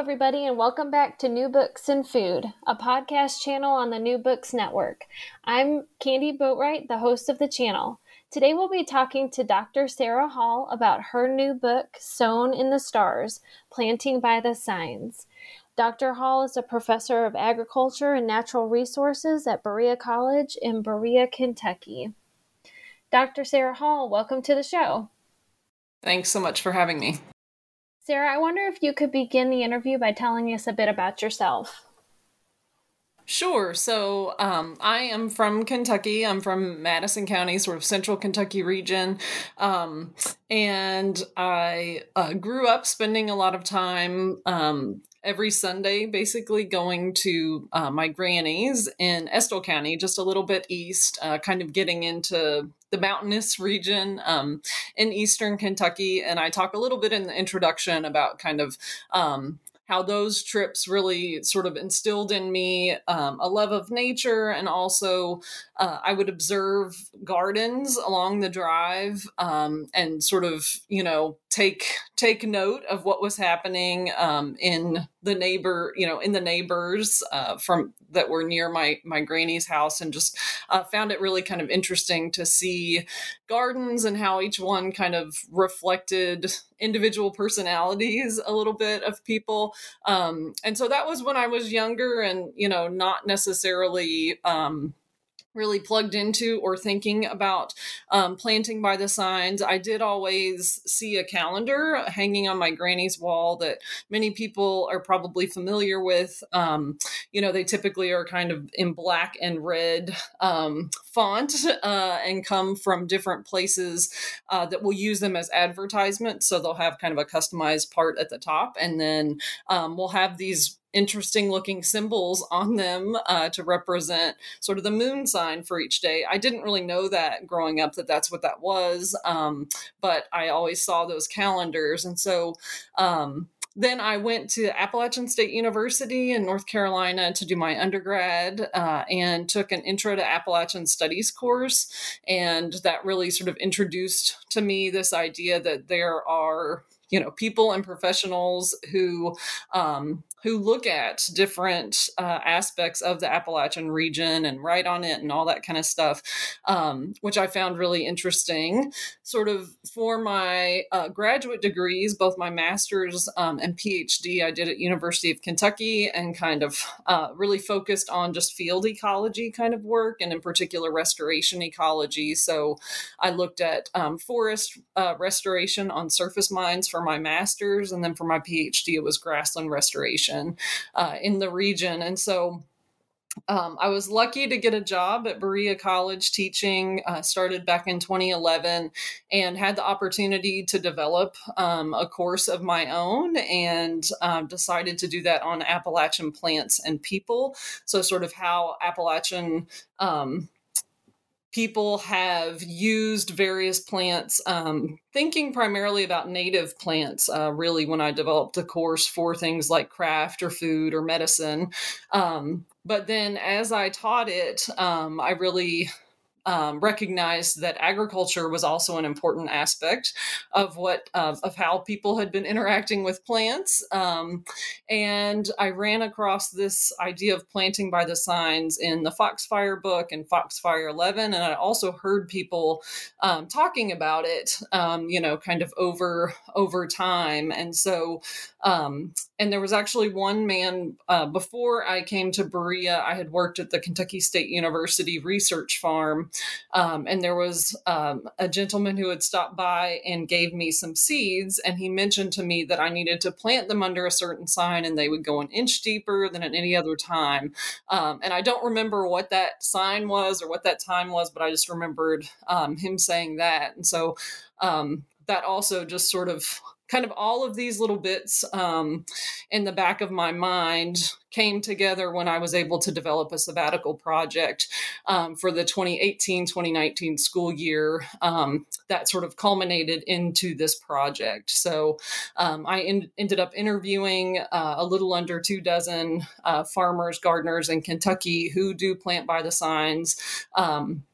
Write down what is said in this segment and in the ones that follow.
Everybody, and welcome back to New Books and Food, a podcast channel on the New Books Network. I'm Candy Boatwright, the host of the channel. Today, we'll be talking to Dr. Sarah Hall about her new book, Sown in the Stars Planting by the Signs. Dr. Hall is a professor of agriculture and natural resources at Berea College in Berea, Kentucky. Dr. Sarah Hall, welcome to the show. Thanks so much for having me. Sarah, I wonder if you could begin the interview by telling us a bit about yourself. Sure. So um, I am from Kentucky. I'm from Madison County, sort of central Kentucky region. Um, and I uh, grew up spending a lot of time um, every Sunday, basically going to uh, my granny's in Estill County, just a little bit east, uh, kind of getting into the mountainous region um, in eastern Kentucky. And I talk a little bit in the introduction about kind of um, how those trips really sort of instilled in me um, a love of nature and also uh, i would observe gardens along the drive um, and sort of you know take take note of what was happening um, in the neighbor you know in the neighbors uh, from that were near my my granny's house and just uh, found it really kind of interesting to see gardens and how each one kind of reflected individual personalities a little bit of people. Um, and so that was when i was younger and you know not necessarily um, really plugged into or thinking about um, planting by the signs. I did always see a calendar hanging on my granny's wall that many people are probably familiar with. Um, you know, they typically are kind of in black and red um, font uh, and come from different places uh, that will use them as advertisements. So they'll have kind of a customized part at the top, and then um, we'll have these interesting looking symbols on them uh, to represent sort of the moon sign for each day. I didn't really know that growing up that that's what that was, um, but I always saw those calendars. And so, um, then I went to Appalachian State University in North Carolina to do my undergrad uh, and took an Intro to Appalachian Studies course. And that really sort of introduced to me this idea that there are you know people and professionals who um, who look at different uh, aspects of the Appalachian region and write on it and all that kind of stuff, um, which I found really interesting. Sort of for my uh, graduate degrees, both my master's um, and PhD, I did at University of Kentucky and kind of uh, really focused on just field ecology kind of work and in particular restoration ecology. So I looked at um, forest uh, restoration on surface mines for my master's, and then for my PhD, it was grassland restoration uh, in the region. And so um, I was lucky to get a job at Berea College teaching, uh, started back in 2011, and had the opportunity to develop um, a course of my own and um, decided to do that on Appalachian plants and people. So, sort of how Appalachian um, people have used various plants, um, thinking primarily about native plants, uh, really, when I developed the course for things like craft or food or medicine. Um, but then as I taught it, um, I really um, recognized that agriculture was also an important aspect of what of how people had been interacting with plants. Um, and I ran across this idea of planting by the signs in the Foxfire book and Foxfire 11, and I also heard people um, talking about it, um, you know, kind of over over time. And so, um, and there was actually one man uh, before I came to Berea. I had worked at the Kentucky State University Research Farm um, and there was um, a gentleman who had stopped by and gave me some seeds. And he mentioned to me that I needed to plant them under a certain sign and they would go an inch deeper than at any other time. Um, and I don't remember what that sign was or what that time was, but I just remembered um, him saying that. And so um, that also just sort of kind of all of these little bits um, in the back of my mind came together when I was able to develop a sabbatical project um, for the 2018 2019 school year um, that sort of culminated into this project. So um, I in, ended up interviewing uh, a little under two dozen uh, farmers, gardeners in Kentucky who do plant by the signs um,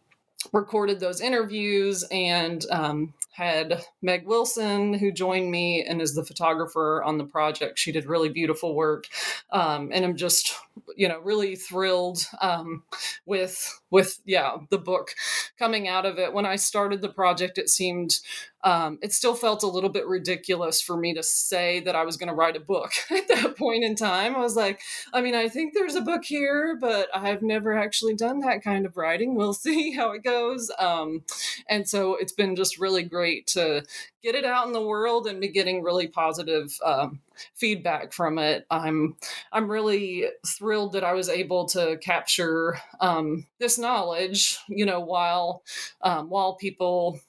recorded those interviews and um, had Meg Wilson, who joined me and is the photographer on the project. She did really beautiful work, um, and I'm just, you know, really thrilled um, with with yeah the book coming out of it. When I started the project, it seemed um, it still felt a little bit ridiculous for me to say that I was going to write a book at that point in time. I was like, I mean, I think there's a book here, but I've never actually done that kind of writing. We'll see how it goes. Um, and so it's been just really great to get it out in the world and be getting really positive um, feedback from it. I'm I'm really thrilled that I was able to capture um, this knowledge, you know, while um, while people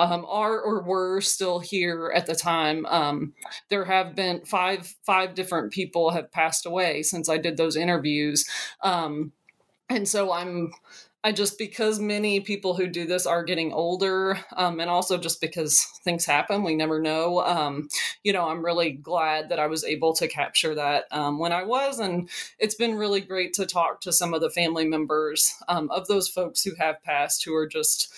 um, are or were still here at the time. Um, there have been five five different people have passed away since I did those interviews, um, and so I'm. I just because many people who do this are getting older, um, and also just because things happen, we never know. Um, you know, I'm really glad that I was able to capture that um, when I was, and it's been really great to talk to some of the family members um, of those folks who have passed, who are just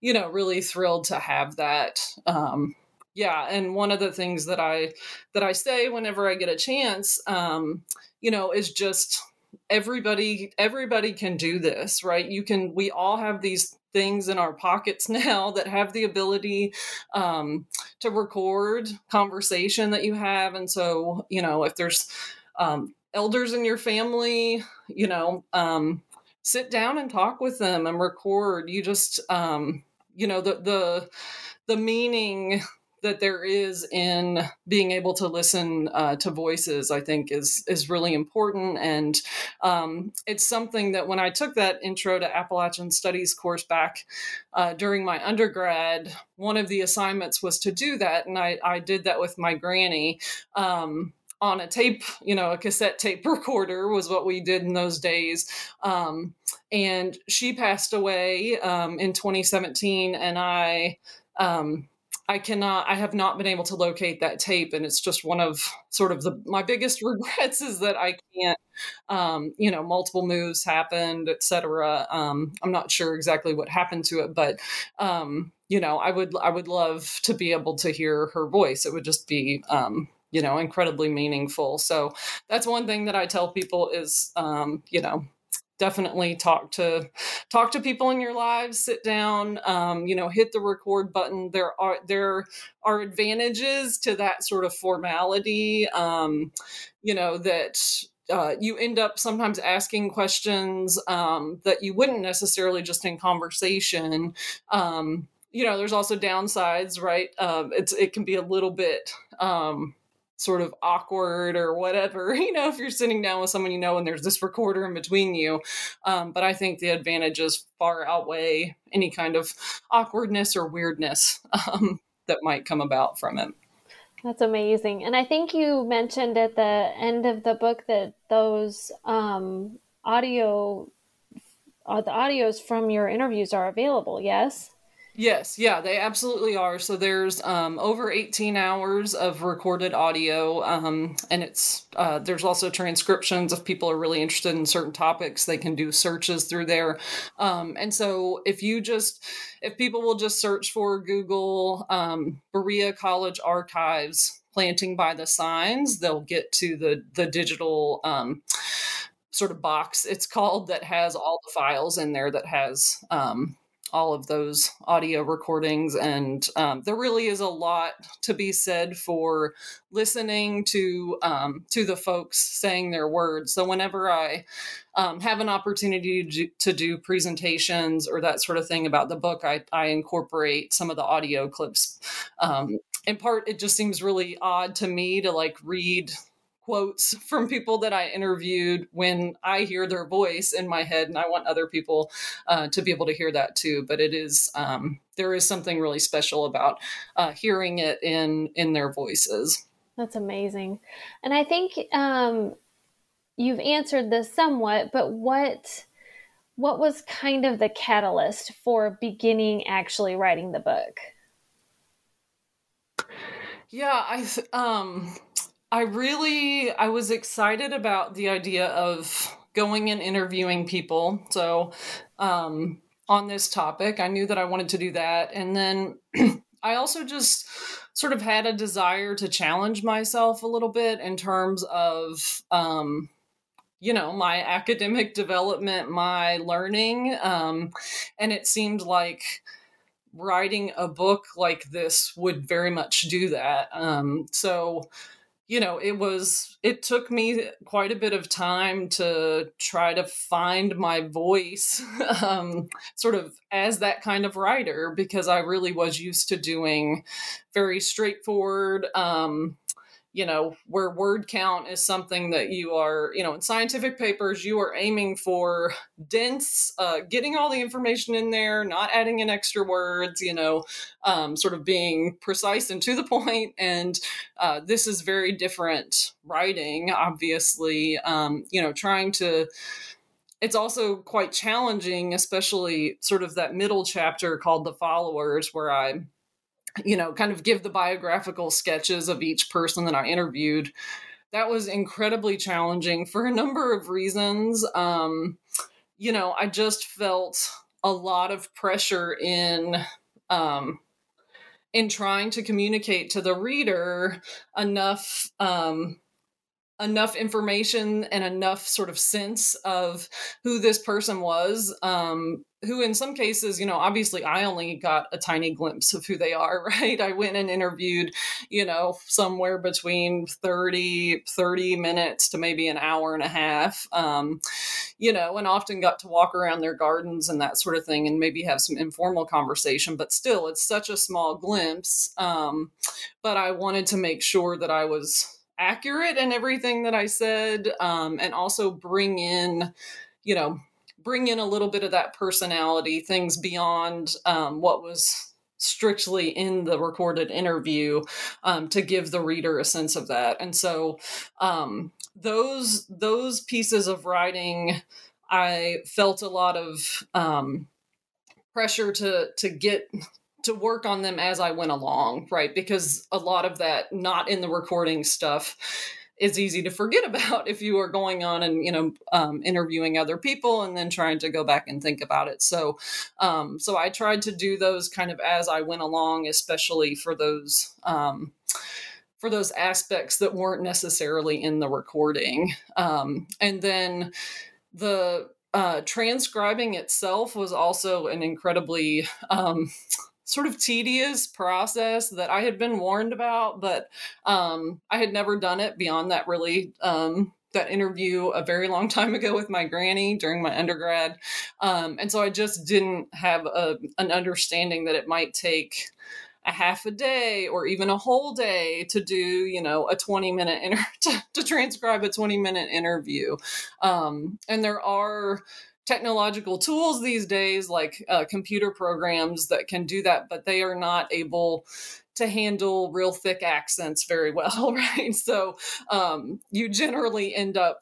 you know, really thrilled to have that. Um, yeah, and one of the things that I that I say whenever I get a chance, um, you know, is just everybody everybody can do this, right? You can. We all have these things in our pockets now that have the ability um, to record conversation that you have, and so you know, if there's um, elders in your family, you know, um, sit down and talk with them and record. You just um, you know the the the meaning that there is in being able to listen uh, to voices, I think, is is really important, and um, it's something that when I took that Intro to Appalachian Studies course back uh, during my undergrad, one of the assignments was to do that, and I, I did that with my granny. Um, on a tape, you know, a cassette tape recorder was what we did in those days. Um, and she passed away um, in 2017, and I. Um, I cannot I have not been able to locate that tape and it's just one of sort of the my biggest regrets is that I can't um, you know multiple moves happened etc um, I'm not sure exactly what happened to it but um, you know I would I would love to be able to hear her voice it would just be um, you know incredibly meaningful. So that's one thing that i tell people is um, you know definitely talk to talk to people in your lives sit down um, you know hit the record button. There are there are advantages to that sort of formality um, you know that uh, you end up sometimes asking questions um, that you wouldn't necessarily just in conversation. Um, you know there's also downsides right? Um, it's it can be a little bit um, sort of awkward or whatever, you know, if you're sitting down with someone you know and there's this recorder in between you. Um, but I think the advantages far outweigh any kind of awkwardness or weirdness um, that might come about from it. That's amazing. And I think you mentioned at the end of the book that those um, audio uh, the audios from your interviews are available. Yes. Yes, yeah, they absolutely are. So there's um, over 18 hours of recorded audio, um, and it's uh, there's also transcriptions if people are really interested in certain topics. They can do searches through there, um, and so if you just if people will just search for Google um, Berea College Archives planting by the signs, they'll get to the the digital um, sort of box it's called that has all the files in there that has um, all of those audio recordings. And um, there really is a lot to be said for listening to um, to the folks saying their words. So whenever I um, have an opportunity to do, to do, presentations or that sort of thing about the book, I, I incorporate some of the audio clips. Um, in part, it just seems really odd to me to like read quotes from people that I interviewed when I hear their voice in my head, and I want other people uh, to be able to hear that too. But it is um, there is something really special about uh, hearing it in in their voices. That's amazing, and I think um, you've answered this somewhat. But what what was kind of the catalyst for beginning actually writing the book? Yeah, I um I really I was excited about the idea of going and interviewing people. So um, on this topic, I knew that I wanted to do that, and then I also just sort of had a desire to challenge myself a little bit in terms of um, you know my academic development my learning. Um, and it seemed like writing a book like this would very much do that. Um, so you know, it was, it took me quite a bit of time to try to find my voice, um, sort of as that kind of writer, because I really was used to doing very straightforward, um, you know, where word count is something that you are, you know, in scientific papers, you are aiming for dense, uh, getting all the information in there, not adding in extra words, you know, um, sort of being precise and to the point. And uh, this is very different writing, obviously, um, you know, trying to it's also quite challenging, especially sort of that middle chapter called The Followers, where I you know, kind of give the biographical sketches of each person that I interviewed. That was incredibly challenging for a number of reasons. Um, you know, I just felt a lot of pressure in um, in trying to communicate to the reader enough um, enough information and enough sort of sense of who this person was um, who in some cases you know obviously i only got a tiny glimpse of who they are right? I went and interviewed you know somewhere between 30 30 minutes to maybe an hour and a half um, you know and often got to walk around their gardens and that sort of thing and maybe have some informal conversation but still it's such a small glimpse um, but i wanted to make sure that i was accurate in everything that I said, um, and also bring in, you know, bring in a little bit of that personality, things beyond um, what was strictly in the recorded interview um, to give the reader a sense of that. And so um, those those pieces of writing, I felt a lot of um, pressure to to get to work on them as I went along, right? Because a lot of that not in the recording stuff is easy to forget about if you are going on and you know um, interviewing other people and then trying to go back and think about it. So, um, so I tried to do those kind of as I went along, especially for those. Um, for those aspects that weren't necessarily in the recording. Um, and then the uh, transcribing itself was also an incredibly um, sort of tedious process that I had been warned about, but um, I had never done it beyond that really um, that interview a very long time ago with my granny during my undergrad. Um, and so I just didn't have a, an understanding that it might take a half a day or even a whole day to do you know a 20 minute inter- to, to transcribe a 20 minute interview um, and there are technological tools these days, like uh, computer programs that can do that, but they are not able to handle real thick accents very well, right? So um, you generally end up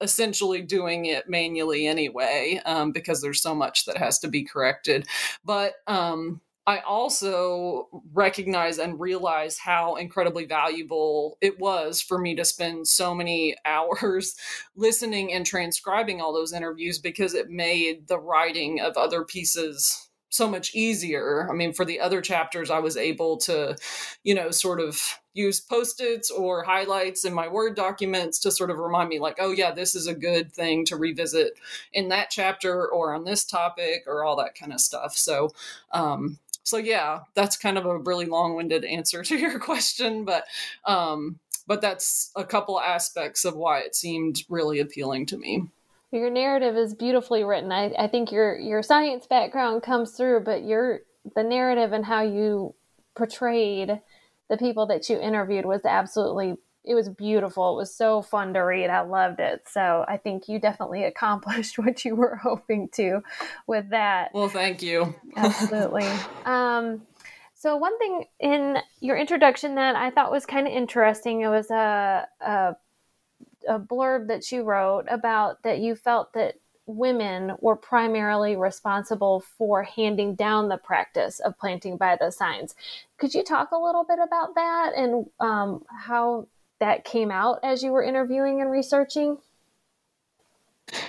essentially doing it manually anyway um, because there's so much that has to be corrected. But um, I also recognize and realize how incredibly valuable it was for me to spend so many hours listening and transcribing all those interviews because it made the writing of other pieces so much easier. I mean, for the other chapters, I was able to, you know, sort of use post-its or highlights in my Word documents to sort of remind me, like, oh, yeah, this is a good thing to revisit in that chapter or on this topic or all that kind of stuff. So, um, so yeah, that's kind of a really long-winded answer to your question, but um, but that's a couple aspects of why it seemed really appealing to me. Your narrative is beautifully written. I, I think your your science background comes through, but your the narrative and how you portrayed the people that you interviewed was absolutely it was beautiful. It was so fun to read. I loved it. So I think you definitely accomplished what you were hoping to with that. Well, thank you. Absolutely. Um, so one thing in your introduction that I thought was kind of interesting, it was a, a a blurb that you wrote about that you felt that women were primarily responsible for handing down the practice of planting by the signs. Could you talk a little bit about that and um, how that came out as you were interviewing and researching?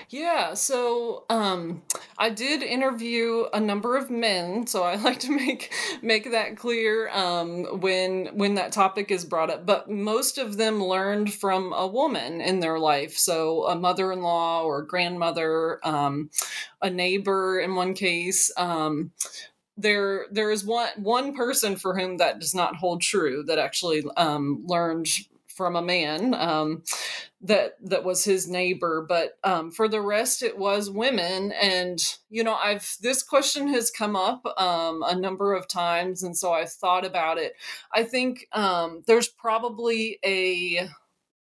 Yeah, so um, I did interview a number of men, so I like to make make that clear um, when when that topic is brought up. But most of them learned from a woman in their life, so a mother-in-law or grandmother, um, a neighbor in one case. Um, there there is one one person for whom that does not hold true that actually um, learned from a man um, that that was his neighbor but um, for the rest it was women and you know i've this question has come up um, a number of times and so i've thought about it. I think um, there's probably a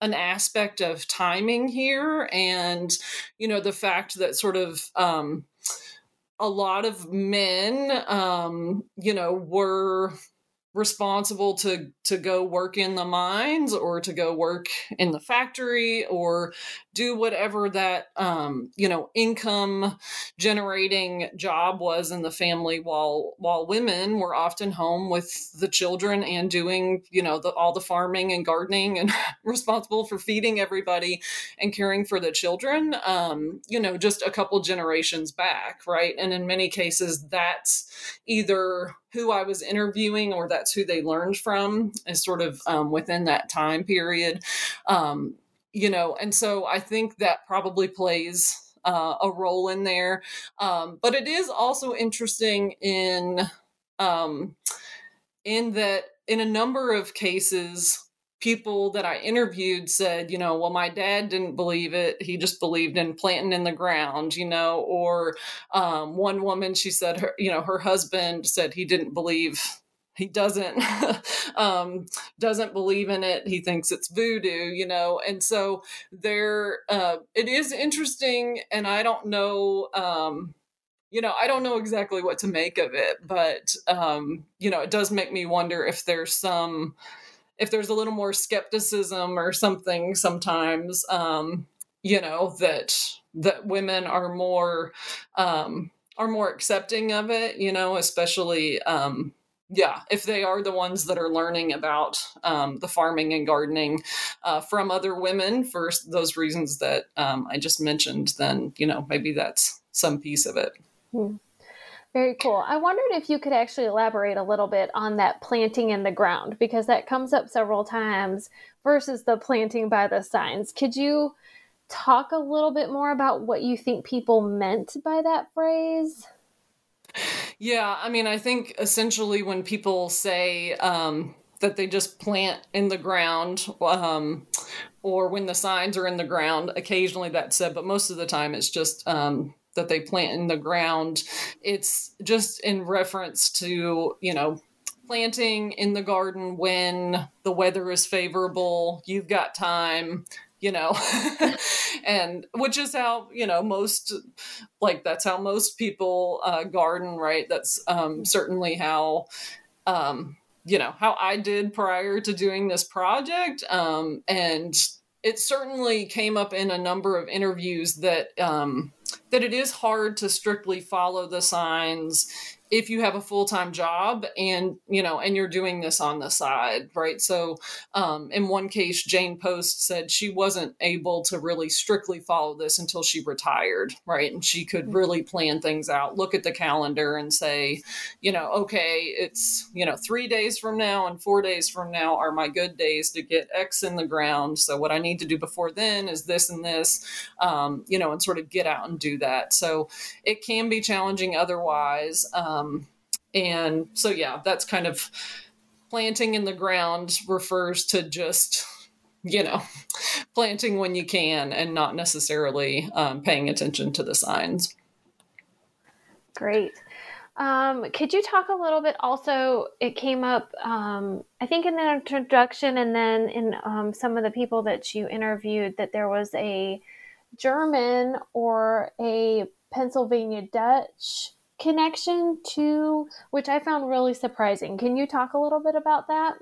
an aspect of timing here and you know the fact that sort of um, a lot of men um, you know were responsible to to go work in the mines or to go work in the factory or do whatever that um, you know income generating job was in the family while while women were often home with the children and doing you know the, all the farming and gardening and responsible for feeding everybody and caring for the children um, you know just a couple generations back right? And in many cases that's either who I was interviewing or that's who they learned from is sort of um, within that time period. Um, you know, and so I think that probably plays uh, a role in there. Um, but it is also interesting in um, in that in a number of cases people that I interviewed said, you know, well, my dad didn't believe it. He just believed in planting in the ground, you know, or um, one woman, she said, her, you know, her husband said he didn't believe he doesn't um, doesn't believe in it. He thinks it's voodoo you know? And so there uh, it is interesting and i don't know um, you know i don't know exactly what to make of it but um, you know it does make me wonder if there's some if there's a little more skepticism or something sometimes um, you know that that women are more um, are more accepting of it you know especially um, yeah if they are the ones that are learning about um, the farming and gardening uh, from other women for those reasons that um, i just mentioned then you know maybe that's some piece of it hmm. Very cool. I wondered if you could actually elaborate a little bit on that planting in the ground because that comes up several times versus the planting by the signs. Could you talk a little bit more about what you think people meant by that phrase? Yeah, I mean, I think essentially when people say um, that they just plant in the ground, um, or when the signs are in the ground, occasionally that's said, but most of the time it's just um, that they plant in the ground. It's just in reference to, you know, planting in the garden when the weather is favorable, you've got time, you know, and which is how, you know, most like that's how most people uh, garden, right? That's um, certainly how. Um, you know how I did prior to doing this project, um, and it certainly came up in a number of interviews that um, that it is hard to strictly follow the signs if you have a full-time job and you know and you're doing this on the side right? So um, in one case jane post said she wasn't able to really strictly follow this until she retired right? And she could really plan things out look at the calendar and say you know okay it's you know three days from now and four days from now are my good days to get x in the ground. So what i need to do before then is this and this um, you know and sort of get out and do that. So it can be challenging otherwise um, um, and so, yeah, that's kind of planting in the ground refers to just, you know, planting when you can and not necessarily um, paying attention to the signs. Great. Um, could you talk a little bit also? It came up, um, I think, in the introduction and then in um, some of the people that you interviewed that there was a German or a Pennsylvania Dutch connection to, which I found really surprising. Can you talk a little bit about that?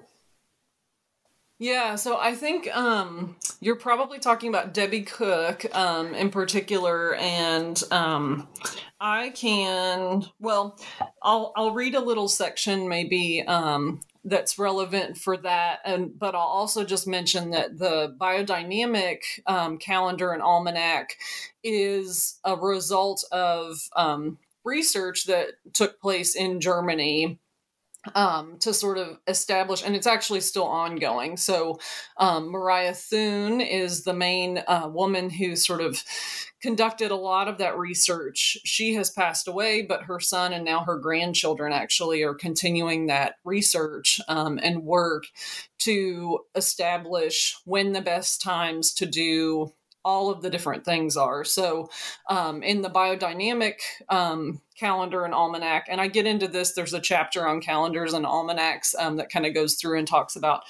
Yeah, so I think um, you're probably talking about Debbie Cook um, in particular, and um, I can well, I'll I'll read a little section maybe um, that's relevant for that, and but I'll also just mention that the biodynamic um, calendar and almanac is a result of um, research that took place in Germany um, to sort of establish, and it's actually still ongoing. So, um, Maria Thun is the main uh, woman who sort of conducted a lot of that research. She has passed away, but her son and now her grandchildren actually are continuing that research um, and work to establish when the best times to do all of the different things are. So, um, in the biodynamic um, calendar and almanac, and I get into this, there's a chapter on calendars and almanacs um, that kind of goes through and talks about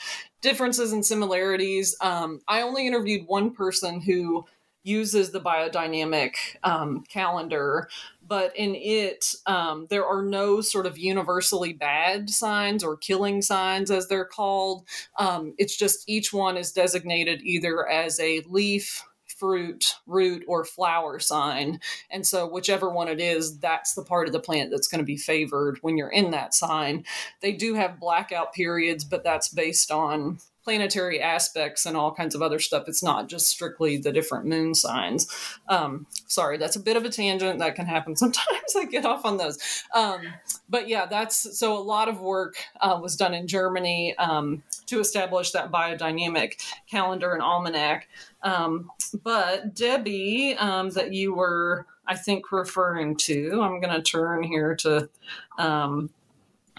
differences and similarities. Um, I only interviewed one person who uses the biodynamic um, calendar but in it um, there are no sort of universally bad signs or killing signs as they're called um, it's just each one is designated either as a leaf fruit, root, or flower sign. And so, whichever one it is, that's the part of the plant that's going to be favored when you're in that sign. They do have blackout periods, but that's based on planetary aspects and all kinds of other stuff. It's not just strictly the different moon signs. Um, sorry, that's a bit of a tangent. That can happen sometimes. I get off on those. Um, but yeah, that's so a lot of work uh, was done in Germany um, to establish that biodynamic calendar and almanac. Um, but Debbie, um, that you were, I think, referring to, I'm going to turn here to um,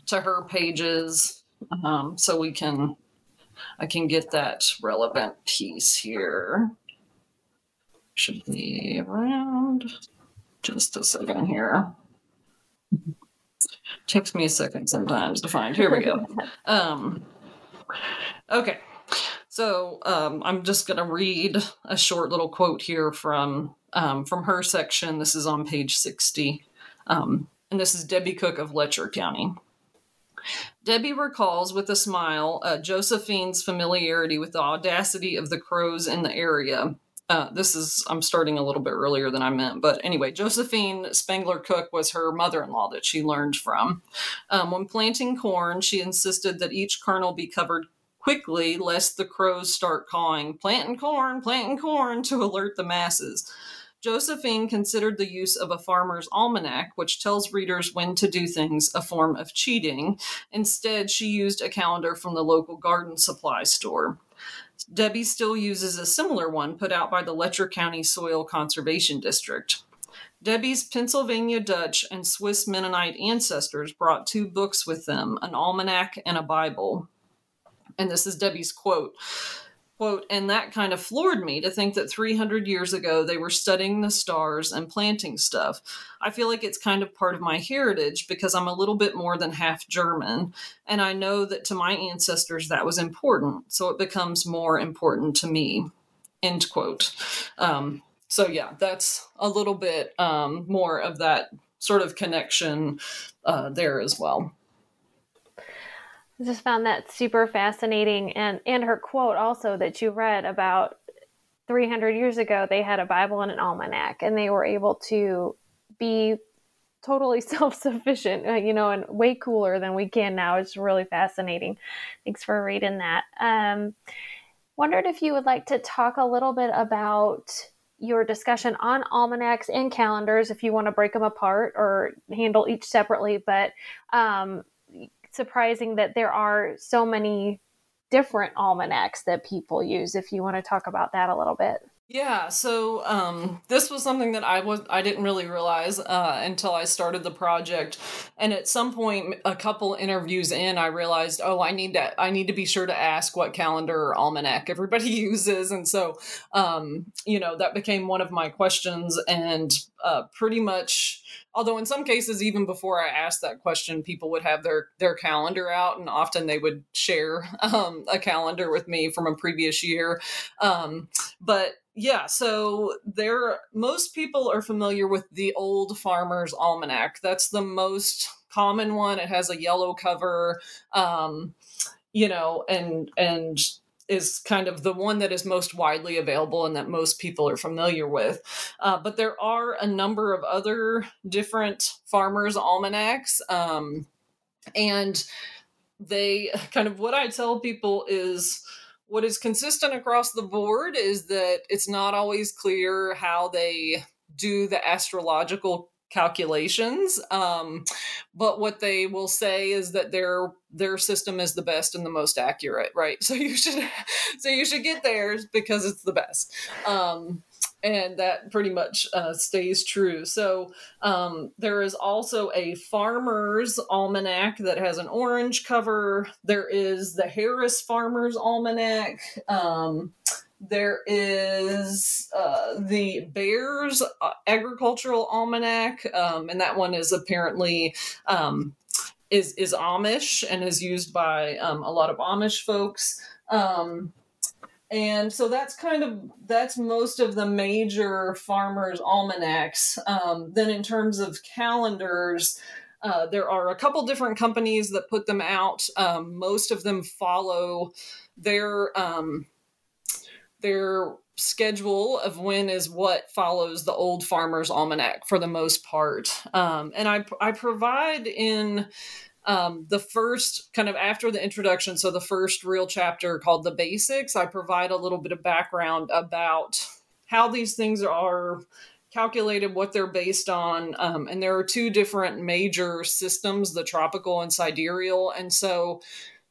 to her pages so we can I can get that relevant piece here. Should be around just a second here. Takes me a second sometimes to find. Here we go. Um, okay. So um, I'm just going to read a short little quote here from um, from her section. This is on page 60. Um, and this is Debbie Cook of Letcher County. Debbie recalls with a smile uh, Josephine's familiarity with the audacity of the crows in the area. Uh, this is, I'm starting a little bit earlier than I meant, but anyway, Josephine Spangler Cook was her mother in law that she learned from. Um, when planting corn, she insisted that each kernel be covered quickly lest the crows start cawing, planting corn, planting corn, to alert the masses. Josephine considered the use of a farmer's almanac, which tells readers when to do things, a form of cheating. Instead, she used a calendar from the local garden supply store. Debbie still uses a similar one put out by the Letcher County Soil Conservation District. Debbie's Pennsylvania Dutch and Swiss Mennonite ancestors brought two books with them an almanac and a Bible. And this is Debbie's quote Quote, and that kind of floored me to think that 300 years ago they were studying the stars and planting stuff. I feel like it's kind of part of my heritage because I'm a little bit more than half German, and I know that to my ancestors that was important, so it becomes more important to me. End quote. Um, so, yeah, that's a little bit um, more of that sort of connection uh, there as well. I just found that super fascinating. And and her quote also that you read about 300 years ago, they had a Bible and an almanac, and they were able to be totally self-sufficient uh, you know and way cooler than we can now. It's really fascinating. Thanks for reading that. Um, wondered if you would like to talk a little bit about your discussion on almanacs and calendars if you want to break them apart or handle each separately but um, surprising that there are so many different almanacs that people use if you want to talk about that a little bit yeah, so um, this was something that I was I didn't really realize uh, until I started the project, and at some point, a couple interviews in, I realized, oh, I need to I need to be sure to ask what calendar or almanac everybody uses, and so um, you know that became one of my questions, and uh, pretty much although in some cases even before i asked that question people would have their their calendar out and often they would share um, a calendar with me from a previous year. Um, but yeah, so there most people are familiar with the old farmer's almanac. That's the most common one. It has a yellow cover, um, you know, and and is kind of the one that is most widely available and that most people are familiar with. Uh, but there are a number of other different farmers' almanacs. Um, and they kind of what I tell people is what is consistent across the board is that it's not always clear how they do the astrological calculations um, but what they will say is that their their system is the best and the most accurate right? So you should so you should get theirs because it's the best. Um, and that pretty much uh, stays true. So um, there is also a Farmer's Almanac that has an orange cover. There is the Harris Farmer's Almanac. Um, there is uh, the Baer's uh, Agricultural Almanac, um, and that one is apparently um, is is Amish and is used by um, a lot of Amish folks. Um, and so that's kind of that's most of the major farmers almanacs. Um, then in terms of calendars uh, there are a couple different companies that put them out. Um, most of them follow their um, their schedule of when is what follows the old farmers almanac for the most part. Um, and I, I provide in um, the first kind of after the introduction, so the first real chapter called The Basics, I provide a little bit of background about how these things are calculated, what they're based on. Um, and there are two different major systems the tropical and sidereal. And so,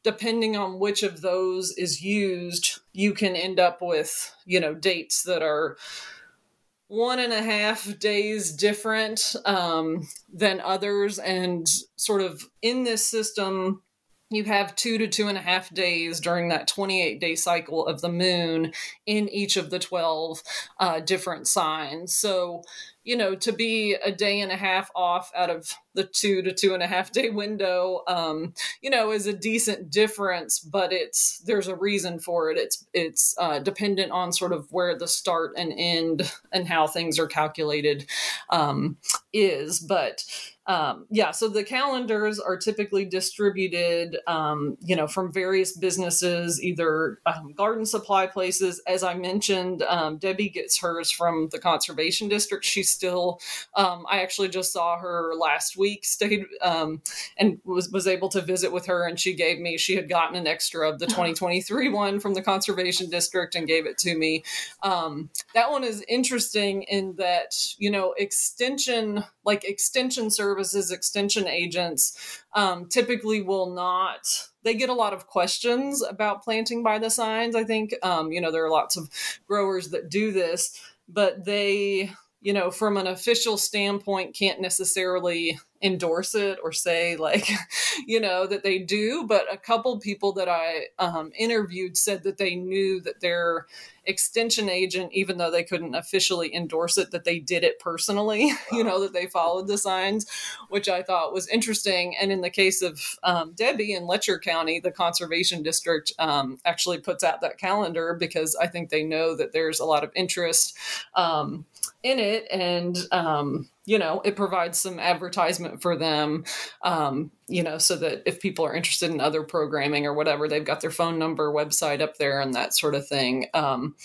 depending on which of those is used, you can end up with, you know, dates that are one and a half days different um, than others. And sort of in this system, you have two to two and a half days during that 28 day cycle of the moon in each of the 12 uh, different signs. So you know, to be a day and a half off out of the two to two and a half day window, um, you know, is a decent difference, but it's there's a reason for it. It's it's uh, dependent on sort of where the start and end and how things are calculated um, is, but um, yeah, so the calendars are typically distributed, um, you know, from various businesses, either um, garden supply places. As I mentioned, um, Debbie gets hers from the conservation district. She's still, um, I actually just saw her last week, stayed um, and was was able to visit with her, and she gave me. She had gotten an extra of the 2023 one from the conservation district and gave it to me. that one is interesting in that you know extension, like extension service services extension agents um, typically will not they get a lot of questions about planting by the signs i think. Um, you know there are lots of growers that do this but they you know from an official standpoint can't necessarily endorse it or say like you know that they do but a couple people that i um, interviewed said that they knew that their extension agent even though they couldn't officially endorse it that they did it personally you know that they followed the signs which i thought was interesting. And in the case of um, debbie in letcher county the conservation district um, actually puts out that calendar because i think they know that there's a lot of interest um, in it. And um, you know it provides some advertisement for them um, you know so that if people are interested in other programming or whatever they've got their phone number website up there and that sort of thing. Um,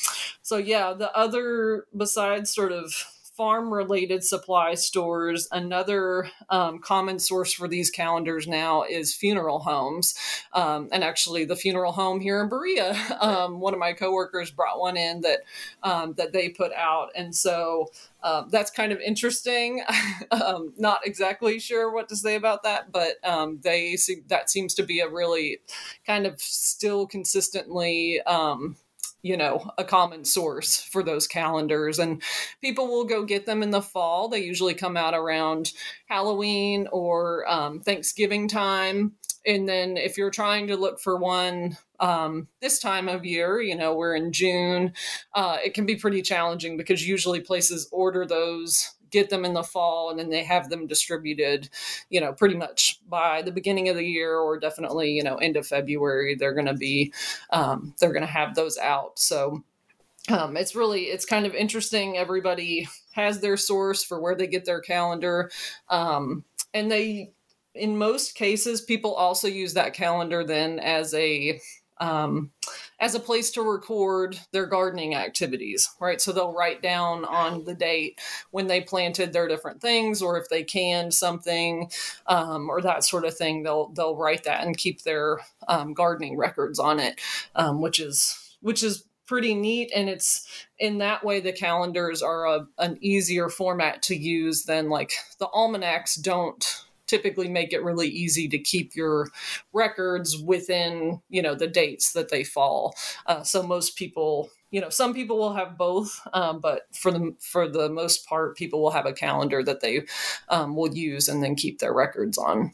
so yeah the other besides sort of farm related supply stores. Another um, common source for these calendars now is funeral homes. Um, and actually, the funeral home here in Berea, um, one of my coworkers brought one in that um, that they put out, and so. Uh, that's kind of interesting. Um, not exactly sure what to say about that, but they that seems to be a really kind of still consistently um, you know a common source for those calendars. And people will go get them in the fall. They usually come out around halloween or um, thanksgiving time. And then if you're trying to look for one um, this time of year you know we're in june uh, it can be pretty challenging because usually places order those get them in the fall and then they have them distributed you know pretty much by the beginning of the year or definitely you know end of february they're going to be um, they're going to have those out. So um, it's really it's kind of interesting. Everybody has their source for where they get their calendar um, and they in most cases people also use that calendar then as a um, as a place to record their gardening activities, right? So they'll write down on the date when they planted their different things, or if they canned something, um, or that sort of thing. They'll they'll write that and keep their um, gardening records on it, um, which is which is pretty neat and it's in that way the calendars are a, an easier format to use than like the almanacs don't typically make it really easy to keep your records within you know the dates that they fall. Uh, so most people you know some people will have both um, but for the for the most part people will have a calendar that they um, will use and then keep their records on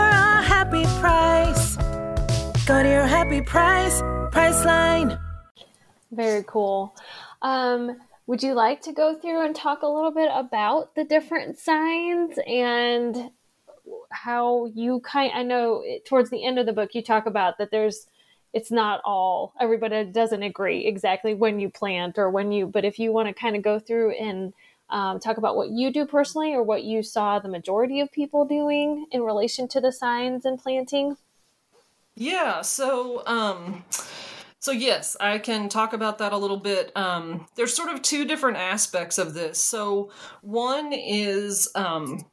happy price. Go to your happy price, Priceline. Very cool. Um, would you like to go through and talk a little bit about the different signs and how you kind I know towards the end of the book you talk about that there's it's not all everybody doesn't agree exactly when you plant or when you but if you want to kind of go through and um, talk about what you do personally or what you saw the majority of people doing in relation to the signs and planting yeah so um so yes, I can talk about that a little bit. Um, there's sort of two different aspects of this. So one is um,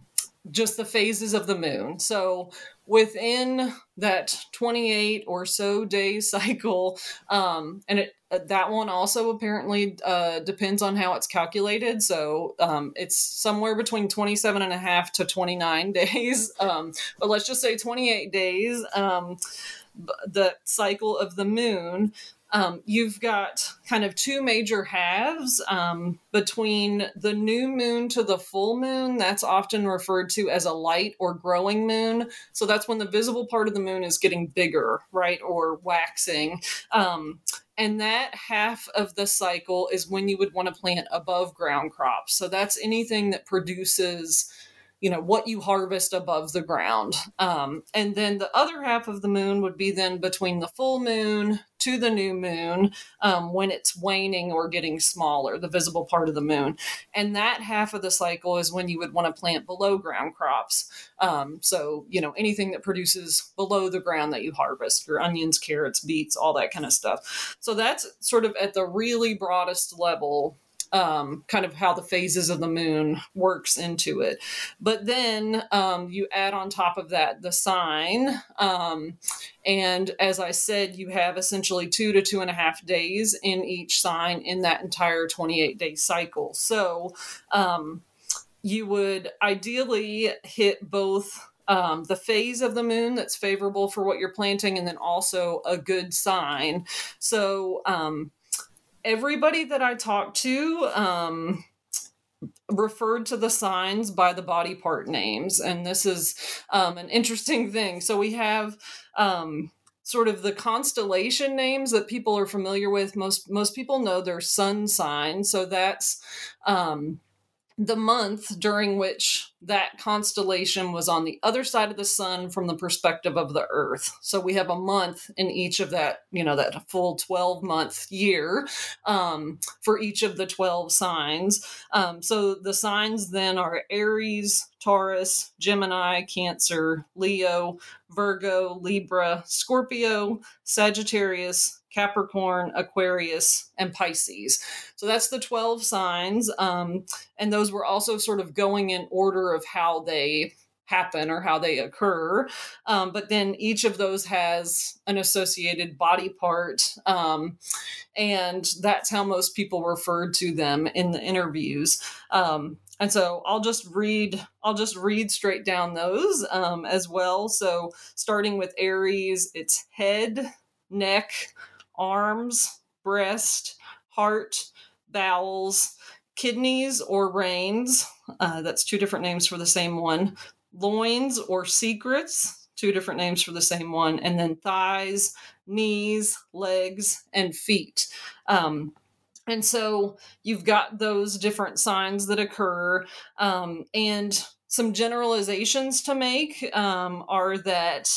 just the phases of the moon. So within that 28 or so day cycle, um, and it that one also apparently uh, depends on how it's calculated. So um, it's somewhere between 27 and a half to 29 days. Um, but let's just say 28 days. Um, the cycle of the moon, um, you've got kind of two major halves um, between the new moon to the full moon. That's often referred to as a light or growing moon. So that's when the visible part of the moon is getting bigger, right, or waxing. Um, and that half of the cycle is when you would want to plant above ground crops. So that's anything that produces you know what you harvest above the ground. Um, and then the other half of the moon would be then between the full moon to the new moon um, when it's waning or getting smaller the visible part of the moon. And that half of the cycle is when you would want to plant below ground crops. Um, so you know anything that produces below the ground that you harvest your onions carrots beets all that kind of stuff. So that's sort of at the really broadest level um, kind of how the phases of the moon works into it. But then um, you add on top of that the sign. Um, and as I said, you have essentially two to two and a half days in each sign in that entire 28 day cycle. So um, you would ideally hit both um, the phase of the moon that's favorable for what you're planting, and then also a good sign. So, um, everybody that I talked to um, referred to the signs by the body part names. And this is um, an interesting thing. So we have. Um, sort of the constellation names that people are familiar with most most people know their sun sign so that's um the month during which that constellation was on the other side of the sun from the perspective of the earth. So we have a month in each of that you know that full 12 month year um, for each of the 12 signs. Um, so the signs then are aries taurus gemini cancer leo virgo libra scorpio sagittarius Capricorn, Aquarius, and Pisces. So that's the 12 signs. Um, and those were also sort of going in order of how they happen or how they occur. Um, but then each of those has an associated body part. Um, and that's how most people referred to them in the interviews. Um, and so I'll just read, I'll just read straight down those um, as well. So starting with Aries, it's head, neck, arms, breast, heart, bowels, kidneys or reins. Uh, that's two different names for the same one. Loins or secrets, two different names for the same one. And then thighs, knees, legs, and feet. Um, and so you've got those different signs that occur. Um, and some generalizations to make um, are that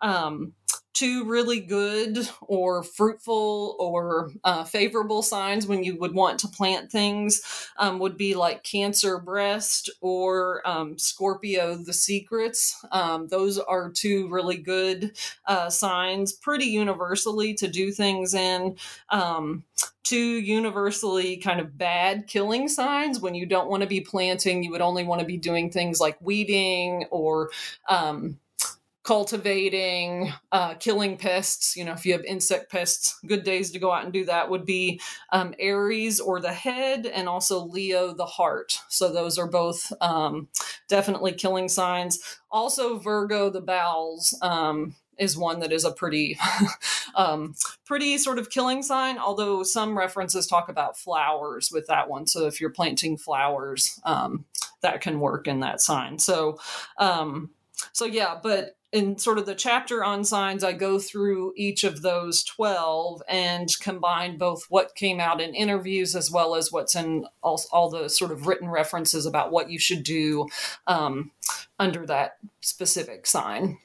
um, two really good or fruitful or uh, favorable signs when you would want to plant things um, would be like Cancer breast or um, Scorpio the secrets. Um, those are two really good uh, signs, pretty universally to do things in. Um, two universally kind of bad killing signs when you don't want to be planting, you would only want to be doing things like weeding or um, cultivating, uh, killing pests. You know, if you have insect pests, good days to go out and do that would be um, Aries or the head, and also Leo the heart. So those are both um, definitely killing signs. Also, Virgo the bowels. Um, is one that is a pretty um, pretty sort of killing sign although some references talk about flowers with that one so if you're planting flowers um, that can work in that sign so um, so yeah but in sort of the chapter on signs, I go through each of those 12 and combine both what came out in interviews as well as what's in all, all the sort of written references about what you should do um, under that specific sign.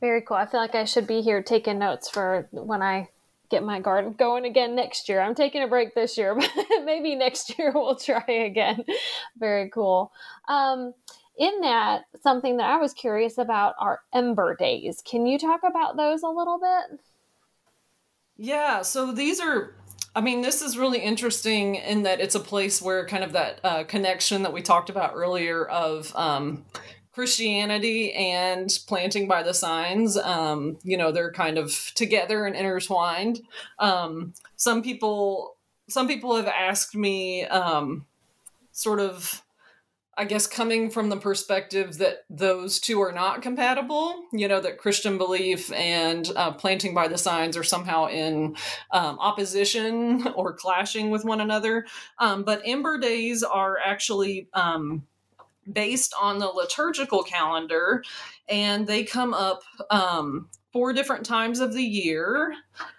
Very cool. I feel like I should be here taking notes for when I get my garden going again next year. I'm taking a break this year, but maybe next year we'll try again. Very cool. Um, in that, something that I was curious about are ember days. Can you talk about those a little bit? Yeah, so these are I mean, this is really interesting in that it's a place where kind of that uh, connection that we talked about earlier of um, Christianity and planting by the signs, um, you know, they're kind of together and intertwined. Um, some people, some people have asked me, um, sort of I guess coming from the perspective that those two are not compatible, you know, that Christian belief and uh, planting by the signs are somehow in um, opposition or clashing with one another. Um, but Ember Days are actually um, based on the liturgical calendar, and they come up um, four different times of the year.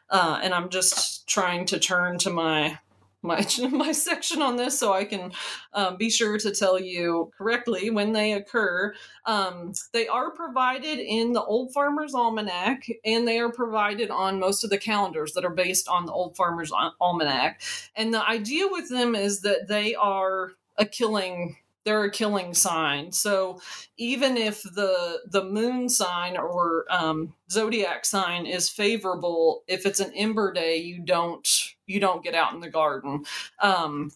Uh, and I'm just trying to turn to my my my section on this so I can um, be sure to tell you correctly when they occur. Um, they are provided in the Old Farmer's Almanac, and they are provided on most of the calendars that are based on the Old Farmer's Almanac. And the idea with them is that they are a killing they're a killing sign. So even if the the moon sign or um, zodiac sign is favorable, if it's an ember day, you don't you don't get out in the garden. Um,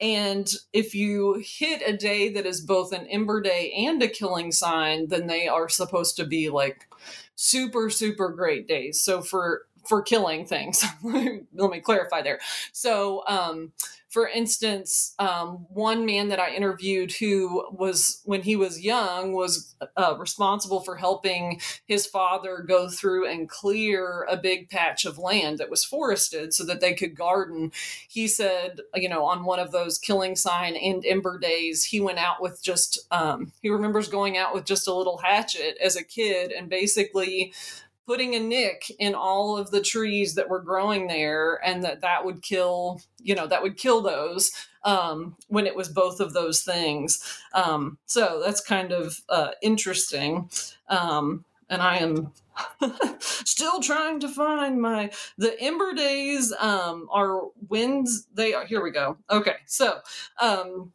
and if you hit a day that is both an ember day and a killing sign, then they are supposed to be like super super great days. So for for killing things. Let me clarify there. So, um, for instance, um, one man that I interviewed who was, when he was young, was uh, responsible for helping his father go through and clear a big patch of land that was forested so that they could garden. He said, you know, on one of those killing sign and ember days, he went out with just, um, he remembers going out with just a little hatchet as a kid and basically putting a nick in all of the trees that were growing there and that that would kill you know that would kill those um, when it was both of those things. Um, so that's kind of uh, interesting. Um, and i am still trying to find my the ember days um, are wins they are here we go. Okay so um,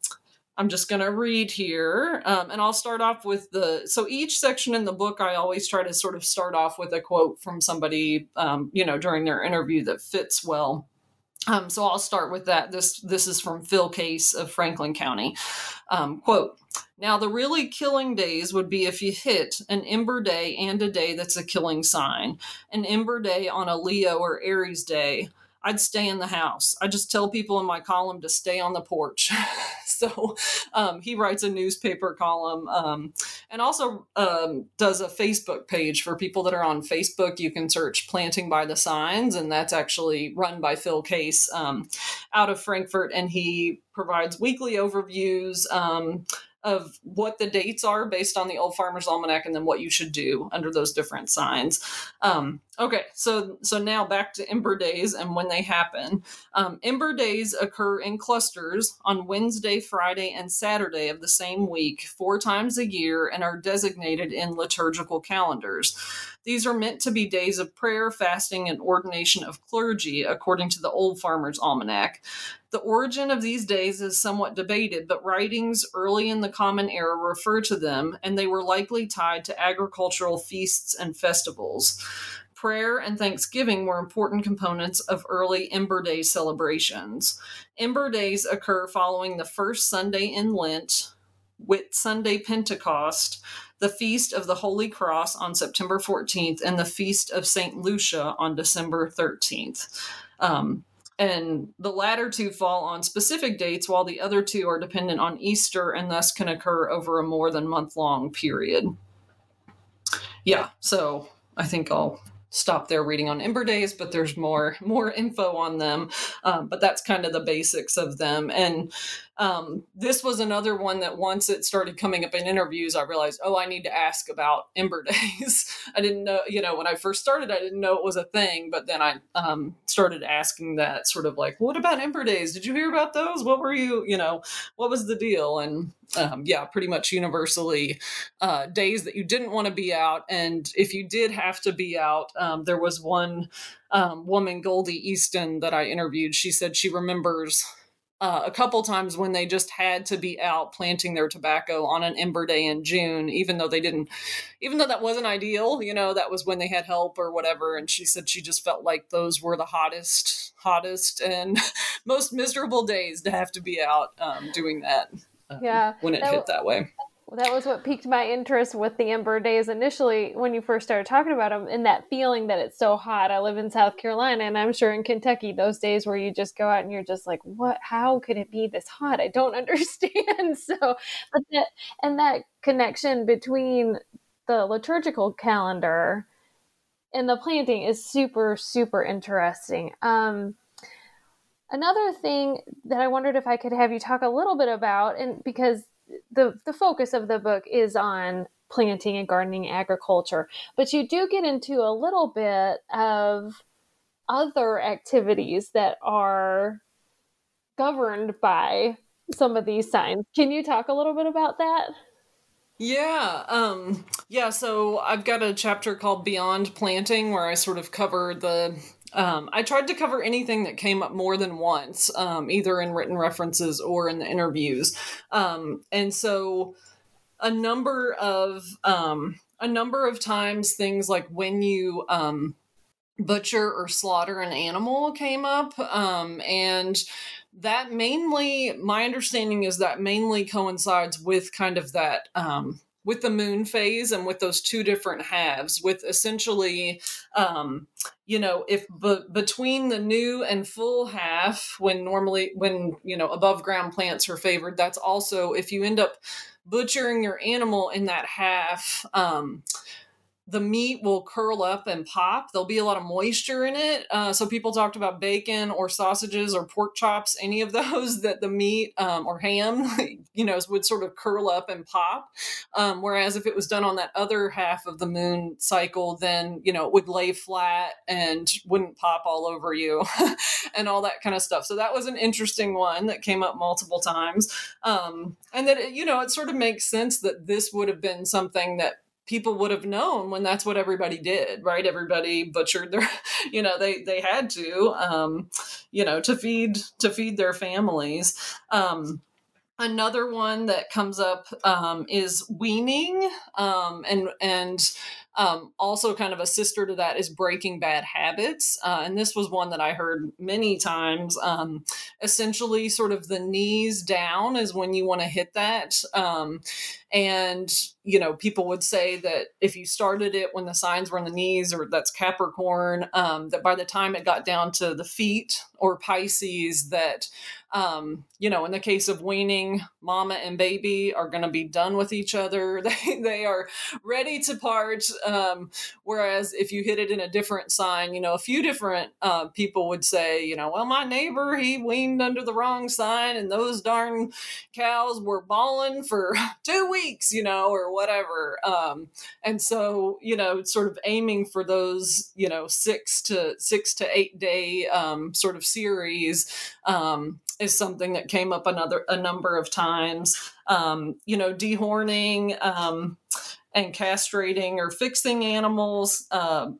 I'm just going to read here, um, and I'll start off with the. So each section in the book, I always try to sort of start off with a quote from somebody, um, you know, during their interview that fits well. Um, so I'll start with that. This this is from Phil Case of Franklin County. Um, quote: Now the really killing days would be if you hit an ember day and a day that's a killing sign, an ember day on a Leo or Aries day. I'd stay in the house. I just tell people in my column to stay on the porch. so um, he writes a newspaper column um, and also um, does a Facebook page for people that are on Facebook. You can search Planting by the Signs, and that's actually run by Phil Case um, out of Frankfort. And he provides weekly overviews um, of what the dates are based on the Old Farmer's Almanac and then what you should do under those different signs. Um, okay, so so now back to Ember Days and when they happen. Um, Ember Days occur in clusters on Wednesday, Friday, and Saturday of the same week, four times a year, and are designated in liturgical calendars. These are meant to be days of prayer, fasting, and ordination of clergy, according to the Old Farmer's Almanac. The origin of these days is somewhat debated, but writings early in the Common Era refer to them, and they were likely tied to agricultural feasts and festivals. Prayer and thanksgiving were important components of early Ember Day celebrations. Ember Days occur following the first Sunday in Lent, Whit Sunday Pentecost, the Feast of the Holy Cross on September 14th, and the Feast of St. Lucia on December 13th. Um, and the latter two fall on specific dates while the other two are dependent on Easter and thus can occur over a more than month long period. Yeah, so I think I'll stop there reading on Ember Days, but there's more more info on them. Um, but that's kind of the basics of them. And um, this was another one that once it started coming up in interviews, I realized, oh, I need to ask about Ember Days. I didn't know, you know, when I first started, I didn't know it was a thing, but then I um, started asking that sort of like, what about Ember Days? Did you hear about those? What were you, you know, what was the deal? And um, yeah, pretty much universally uh, days that you didn't want to be out. And if you did have to be out, um, there was one um, woman, Goldie Easton, that I interviewed. She said she remembers uh, a couple times when they just had to be out planting their tobacco on an ember day in June, even though they didn't, even though that wasn't ideal, you know, that was when they had help or whatever. And she said she just felt like those were the hottest, hottest and most miserable days to have to be out um, doing that. Um, yeah. When it that, hit that way that was what piqued my interest with the Ember Days initially when you first started talking about them and that feeling that it's so hot. I live in South Carolina and I'm sure in Kentucky, those days where you just go out and you're just like, what, how could it be this hot? I don't understand. so, but that, and that connection between the liturgical calendar and the planting is super, super interesting. Um, another thing that I wondered if I could have you talk a little bit about, and because the the focus of the book is on planting and gardening agriculture but you do get into a little bit of other activities that are governed by some of these signs. Can you talk a little bit about that? Yeah, um yeah, so I've got a chapter called Beyond Planting where I sort of cover the um, I tried to cover anything that came up more than once, um, either in written references or in the interviews. Um, and so a number of um, a number of times things like when you um, butcher or slaughter an animal came up um, and that mainly my understanding is that mainly coincides with kind of that um, with the moon phase and with those two different halves with essentially um, you know if b- between the new and full half when normally when you know above ground plants are favored that's also if you end up butchering your animal in that half um, the meat will curl up and pop. There'll be a lot of moisture in it. Uh, so people talked about bacon or sausages or pork chops, any of those that the meat um, or ham, you know, would sort of curl up and pop. Um, whereas if it was done on that other half of the moon cycle, then you know it would lay flat and wouldn't pop all over you, and all that kind of stuff. So that was an interesting one that came up multiple times, um, and that you know it sort of makes sense that this would have been something that people would have known when that's what everybody did right everybody butchered their you know they they had to um you know to feed to feed their families um another one that comes up um, is weaning um, and and um, also, kind of a sister to that is Breaking Bad Habits. Uh, and this was one that I heard many times. Um, essentially, sort of the knees down is when you want to hit that. Um, and, you know, people would say that if you started it when the signs were on the knees, or that's Capricorn, um, that by the time it got down to the feet or Pisces, that um, you know, in the case of weaning, mama and baby are going to be done with each other. They they are ready to part. Um, whereas if you hit it in a different sign, you know, a few different uh, people would say, you know, well, my neighbor he weaned under the wrong sign, and those darn cows were bawling for two weeks, you know, or whatever. Um, and so, you know, sort of aiming for those, you know, six to six to eight day um, sort of series. Um, is something that came up another a number of times. Um, you know, dehorning um, and castrating or fixing animals. Uh,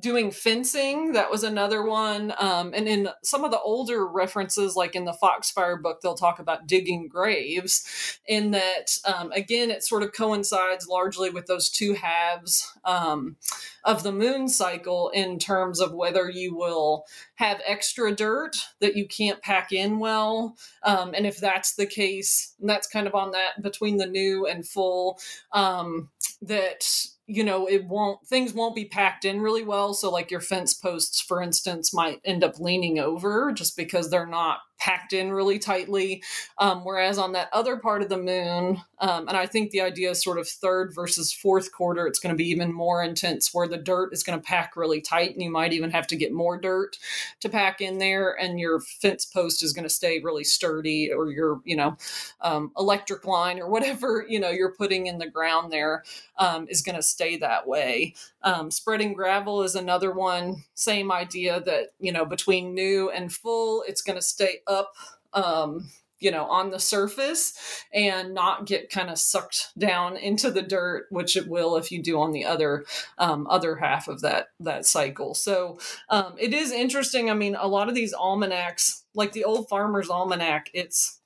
doing fencing that was another one um, and in some of the older references like in the foxfire book they'll talk about digging graves in that um, again it sort of coincides largely with those two halves um, of the moon cycle in terms of whether you will have extra dirt that you can't pack in well um, and if that's the case that's kind of on that between the new and full um, that you know it won't things won't be packed in really well. So like your fence posts for instance might end up leaning over just because they're not packed in really tightly. Um, whereas on that other part of the moon, um, and I think the idea is sort of third versus fourth quarter, it's going to be even more intense where the dirt is going to pack really tight and you might even have to get more dirt to pack in there and your fence post is going to stay really sturdy or your, you know, um, electric line or whatever, you know, you're putting in the ground there um, is going to stay that way. Um, spreading gravel is another one. Same idea that, you know, between new and full, it's going to stay up um, you know on the surface and not get kind of sucked down into the dirt which it will if you do on the other um, other half of that that cycle so um, it is interesting i mean a lot of these almanacs like the old farmer's almanac it's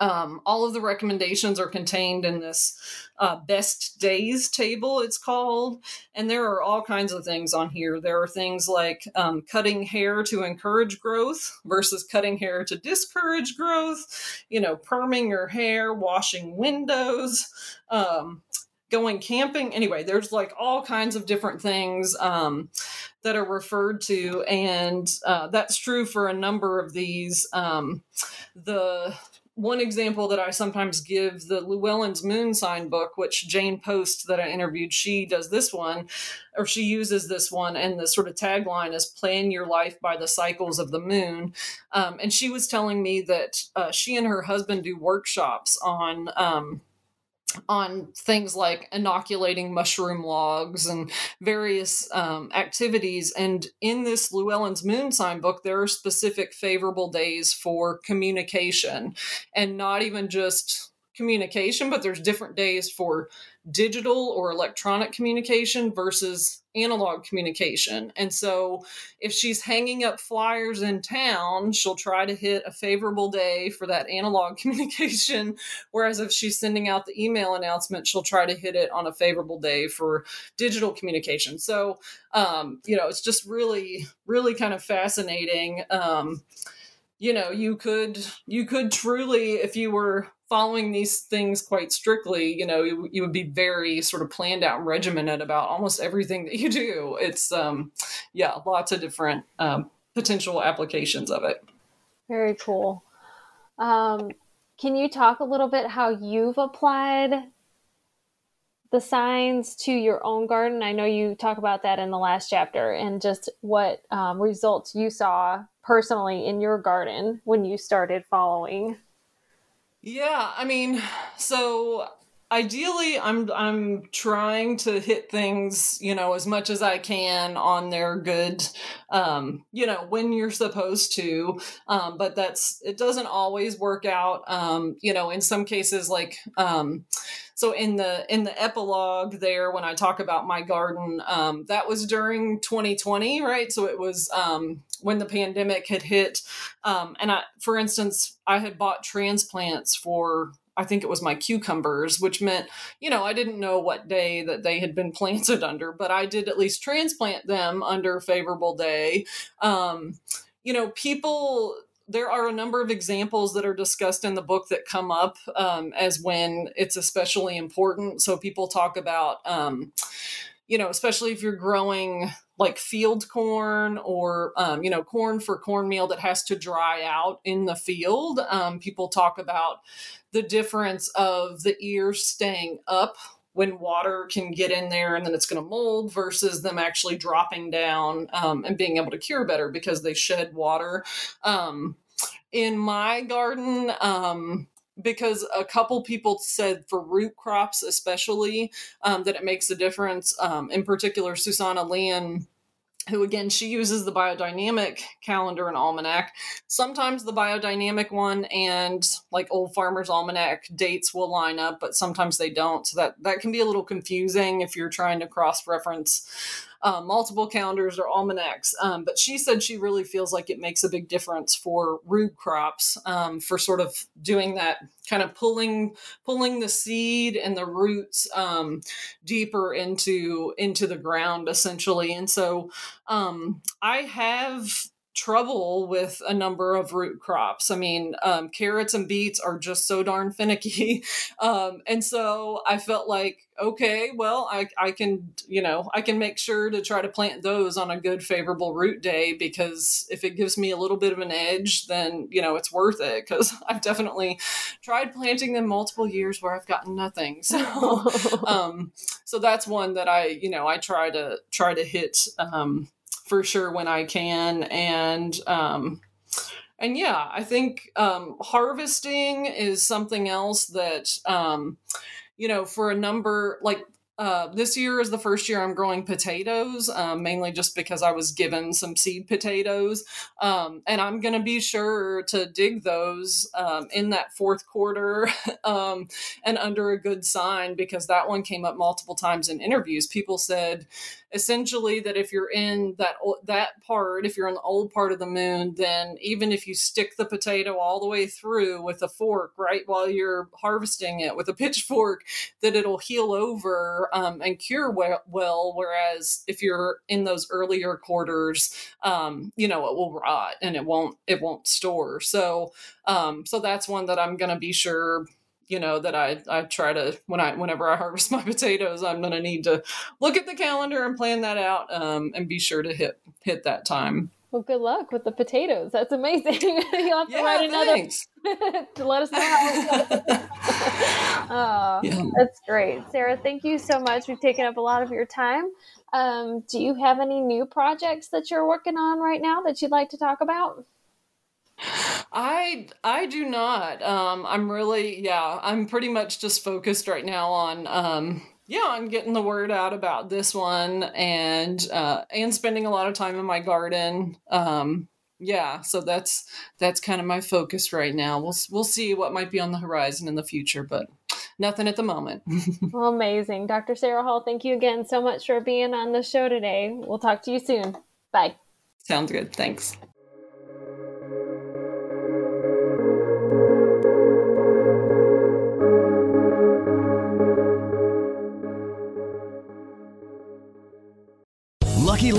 um, all of the recommendations are contained in this uh, best days table, it's called. And there are all kinds of things on here. There are things like um, cutting hair to encourage growth versus cutting hair to discourage growth, you know, perming your hair, washing windows. Um, going camping anyway there's like all kinds of different things um, that are referred to and uh, that's true for a number of these um, the one example that I sometimes give the Llewellyn's Moon Sign book, which Jane Post that I interviewed, she does this one, or she uses this one, and the sort of tagline is "Plan your life by the cycles of the moon." Um, and she was telling me that uh, she and her husband do workshops on. Um, on things like inoculating mushroom logs and various um, activities. And in this Llewellyn's Moon Sign book, there are specific favorable days for communication and not even just communication, but there's different days for digital or electronic communication versus analog communication. And so if she's hanging up flyers in town, she'll try to hit a favorable day for that analog communication. Whereas if she's sending out the email announcement, she'll try to hit it on a favorable day for digital communication. So, um, you know, it's just really, really kind of fascinating. Um, you know, you could you could truly, if you were following these things quite strictly, you know, you, you, would be very sort of planned out and regimented about almost everything that you do. It's, um, yeah, lots of different um, potential applications of it. Very cool. Um, can you talk a little bit how you've applied the signs to your own garden? I know you talk about that in the last chapter and just what um, results you saw personally in your garden when you started following yeah, I mean, so ideally I'm I'm trying to hit things, you know, as much as I can on their good um, you know, when you're supposed to. Um, but that's it doesn't always work out. Um, you know, in some cases like um so in the in the epilogue there when i talk about my garden um, that was during 2020 right so it was um, when the pandemic had hit um, and i for instance i had bought transplants for I think it was my cucumbers, which meant, you know, I didn't know what day that they had been planted under, but I did at least transplant them under favorable day. Um, you know, people there are a number of examples that are discussed in the book that come up um, as when it's especially important. So people talk about, um, you know, especially if you're growing like field corn or, um, you know, corn for cornmeal that has to dry out in the field. Um, people talk about the difference of the ears staying up when water can get in there and then it's going to mold versus them actually dropping down um, and being able to cure better because they shed water. Um, in my garden, um, because a couple people said for root crops especially um, that it makes a difference. Um, in particular, Susanna Leon who again she uses the biodynamic calendar and almanac sometimes the biodynamic one and like old farmer's almanac dates will line up but sometimes they don't so that that can be a little confusing if you're trying to cross reference um, multiple calendars or almanacs. Um, but she said she really feels like it makes a big difference for root crops um, for sort of doing that kind of pulling pulling the seed and the roots um, deeper into into the ground essentially. And so um, I have trouble with a number of root crops. I mean, um, carrots and beets are just so darn finicky. Um, and so I felt like, okay, well, I, I can, you know, I can make sure to try to plant those on a good, favorable root day because if it gives me a little bit of an edge, then, you know, it's worth it because I've definitely tried planting them multiple years where I've gotten nothing. So, um, so that's one that I, you know, I try to try to hit, um, for sure when I can. And um, and yeah, I think um, harvesting is something else that um, you know for a number like uh, this year is the first year I'm growing potatoes, um, mainly just because I was given some seed potatoes. Um, and I'm going to be sure to dig those um, in that fourth quarter um, and under a good sign because that one came up multiple times in interviews. People said, essentially that if you're in that that part, if you're in the old part of the moon, then even if you stick the potato all the way through with a fork, right while you're harvesting it with a pitchfork, that it'll heal over um, and cure well. Whereas if you're in those earlier quarters, um, you know it will rot and it won't it won't store. So um, so that's one that I'm going to be sure you know that I I try to when I whenever I harvest my potatoes, I'm going to need to look at the calendar and plan that out um, and be sure to hit hit that time. Well, good luck with the potatoes. That's amazing. You'll have to yeah, write another to let us know how. oh, yeah. That's great, Sarah. Thank you so much. We've taken up a lot of your time. Um, do you have any new projects that you're working on right now that you'd like to talk about? I I do not. Um, I'm really yeah. I'm pretty much just focused right now on um, yeah, I'm getting the word out about this one and uh, and spending a lot of time in my garden. Um, yeah, so that's that's kind of my focus right now. We'll we'll see what might be on the horizon in the future, but nothing at the moment. well, amazing, Dr. Sarah Hall. Thank you again so much for being on the show today. We'll talk to you soon. Bye. Sounds good. Thanks.